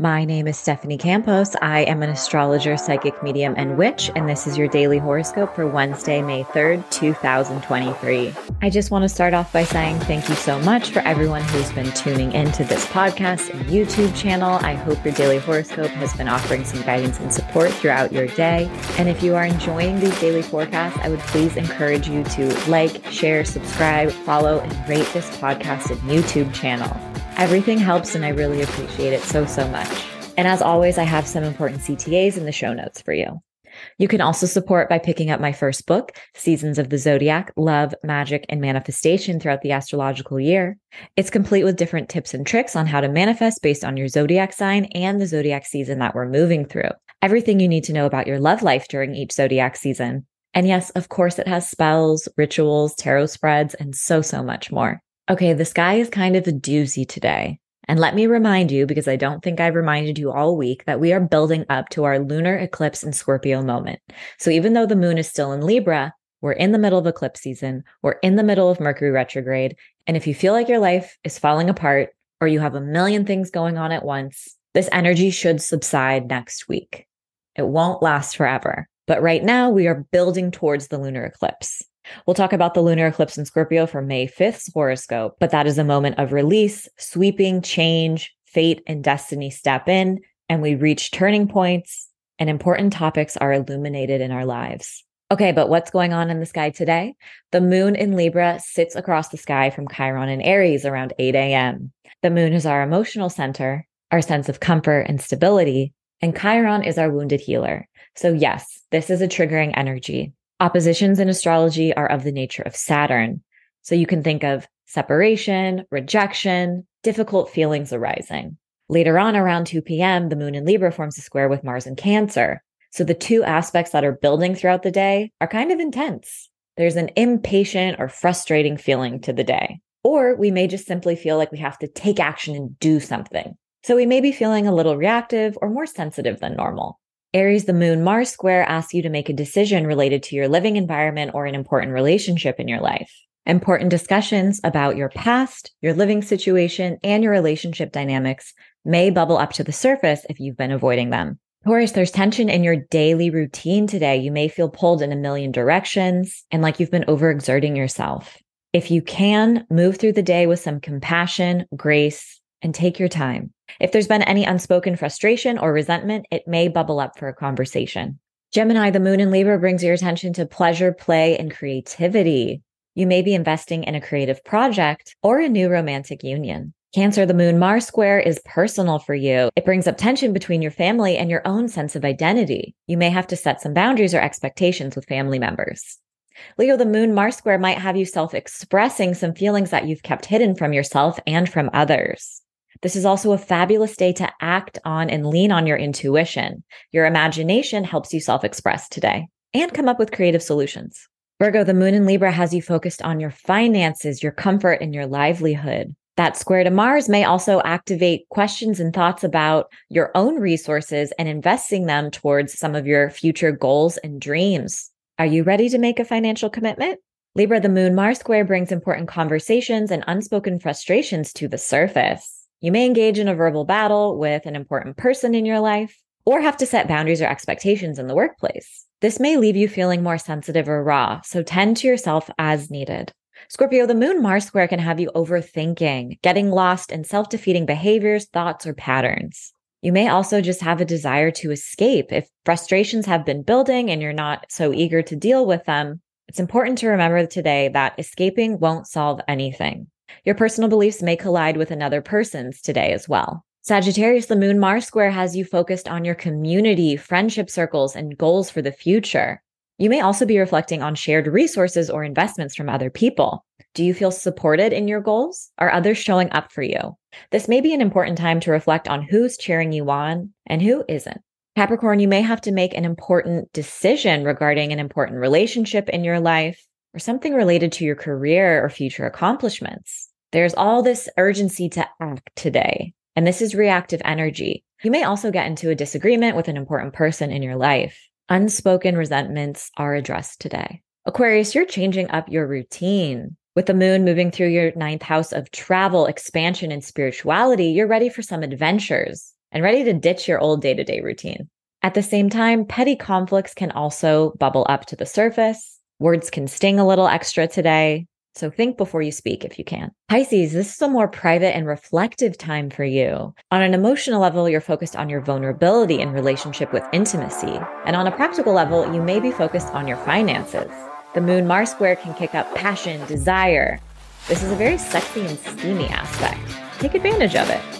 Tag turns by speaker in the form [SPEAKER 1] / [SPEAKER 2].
[SPEAKER 1] My name is Stephanie Campos. I am an astrologer, psychic medium, and witch, and this is your daily horoscope for Wednesday, May 3rd, 2023. I just want to start off by saying thank you so much for everyone who's been tuning into this podcast and YouTube channel. I hope your daily horoscope has been offering some guidance and support throughout your day. And if you are enjoying these daily forecasts, I would please encourage you to like, share, subscribe, follow, and rate this podcast and YouTube channel. Everything helps, and I really appreciate it so, so much. And as always, I have some important CTAs in the show notes for you. You can also support by picking up my first book, Seasons of the Zodiac Love, Magick, and Manifestation throughout the astrological year. It's complete with different tips and tricks on how to manifest based on your zodiac sign and the zodiac season that we're moving through. Everything you need to know about your love life during each zodiac season. And yes, of course, it has spells, rituals, tarot spreads, and so, so much more. Okay, the sky is kind of a doozy today. And let me remind you, because I don't think I've reminded you all week, that we are building up to our lunar eclipse and Scorpio moment. So even though the moon is still in Libra, we're in the middle of eclipse season, we're in the middle of Mercury retrograde. And if you feel like your life is falling apart or you have a million things going on at once, this energy should subside next week. It won't last forever. But right now, we are building towards the lunar eclipse. We'll talk about the lunar eclipse in Scorpio for May 5th's horoscope, but that is a moment of release, sweeping change, fate and destiny step in, and we reach turning points, and important topics are illuminated in our lives. Okay, but what's going on in the sky today? The moon in Libra sits across the sky from Chiron in Aries around 8 a.m. The moon is our emotional center, our sense of comfort and stability, and Chiron is our wounded healer. So, yes, this is a triggering energy. Oppositions in astrology are of the nature of Saturn. So you can think of separation, rejection, difficult feelings arising. Later on, around 2 p.m., the moon in Libra forms a square with Mars in Cancer. So the two aspects that are building throughout the day are kind of intense. There's an impatient or frustrating feeling to the day. Or we may just simply feel like we have to take action and do something. So we may be feeling a little reactive or more sensitive than normal. Aries, the moon Mars square asks you to make a decision related to your living environment or an important relationship in your life. Important discussions about your past, your living situation, and your relationship dynamics may bubble up to the surface if you've been avoiding them. Taurus, there's tension in your daily routine today. You may feel pulled in a million directions and like you've been overexerting yourself. If you can, move through the day with some compassion, grace, and take your time. If there's been any unspoken frustration or resentment, it may bubble up for a conversation. Gemini, the moon in Libra brings your attention to pleasure, play, and creativity. You may be investing in a creative project or a new romantic union. Cancer, the moon Mars square is personal for you. It brings up tension between your family and your own sense of identity. You may have to set some boundaries or expectations with family members. Leo, the moon Mars square might have you self expressing some feelings that you've kept hidden from yourself and from others. This is also a fabulous day to act on and lean on your intuition. Your imagination helps you self express today and come up with creative solutions. Virgo, the moon in Libra has you focused on your finances, your comfort, and your livelihood. That square to Mars may also activate questions and thoughts about your own resources and investing them towards some of your future goals and dreams. Are you ready to make a financial commitment? Libra, the moon Mars square brings important conversations and unspoken frustrations to the surface. You may engage in a verbal battle with an important person in your life or have to set boundaries or expectations in the workplace. This may leave you feeling more sensitive or raw, so tend to yourself as needed. Scorpio, the moon Mars square can have you overthinking, getting lost in self defeating behaviors, thoughts, or patterns. You may also just have a desire to escape. If frustrations have been building and you're not so eager to deal with them, it's important to remember today that escaping won't solve anything. Your personal beliefs may collide with another person's today as well. Sagittarius, the moon Mars square has you focused on your community, friendship circles, and goals for the future. You may also be reflecting on shared resources or investments from other people. Do you feel supported in your goals? Are others showing up for you? This may be an important time to reflect on who's cheering you on and who isn't. Capricorn, you may have to make an important decision regarding an important relationship in your life or something related to your career or future accomplishments. There's all this urgency to act today, and this is reactive energy. You may also get into a disagreement with an important person in your life. Unspoken resentments are addressed today. Aquarius, you're changing up your routine. With the moon moving through your ninth house of travel, expansion, and spirituality, you're ready for some adventures. and ready to ditch your old day to day routine. At the same time, petty conflicts can also bubble up to the surface. Words can sting a little extra today. So think before you speak if you can. Pisces, this is a more private and reflective time for you. On an emotional level, you're focused on your vulnerability in relationship with intimacy. And on a practical level, you may be focused on your finances. The moon Mars square can kick up passion, desire. This is a very sexy and steamy aspect. Take advantage of it.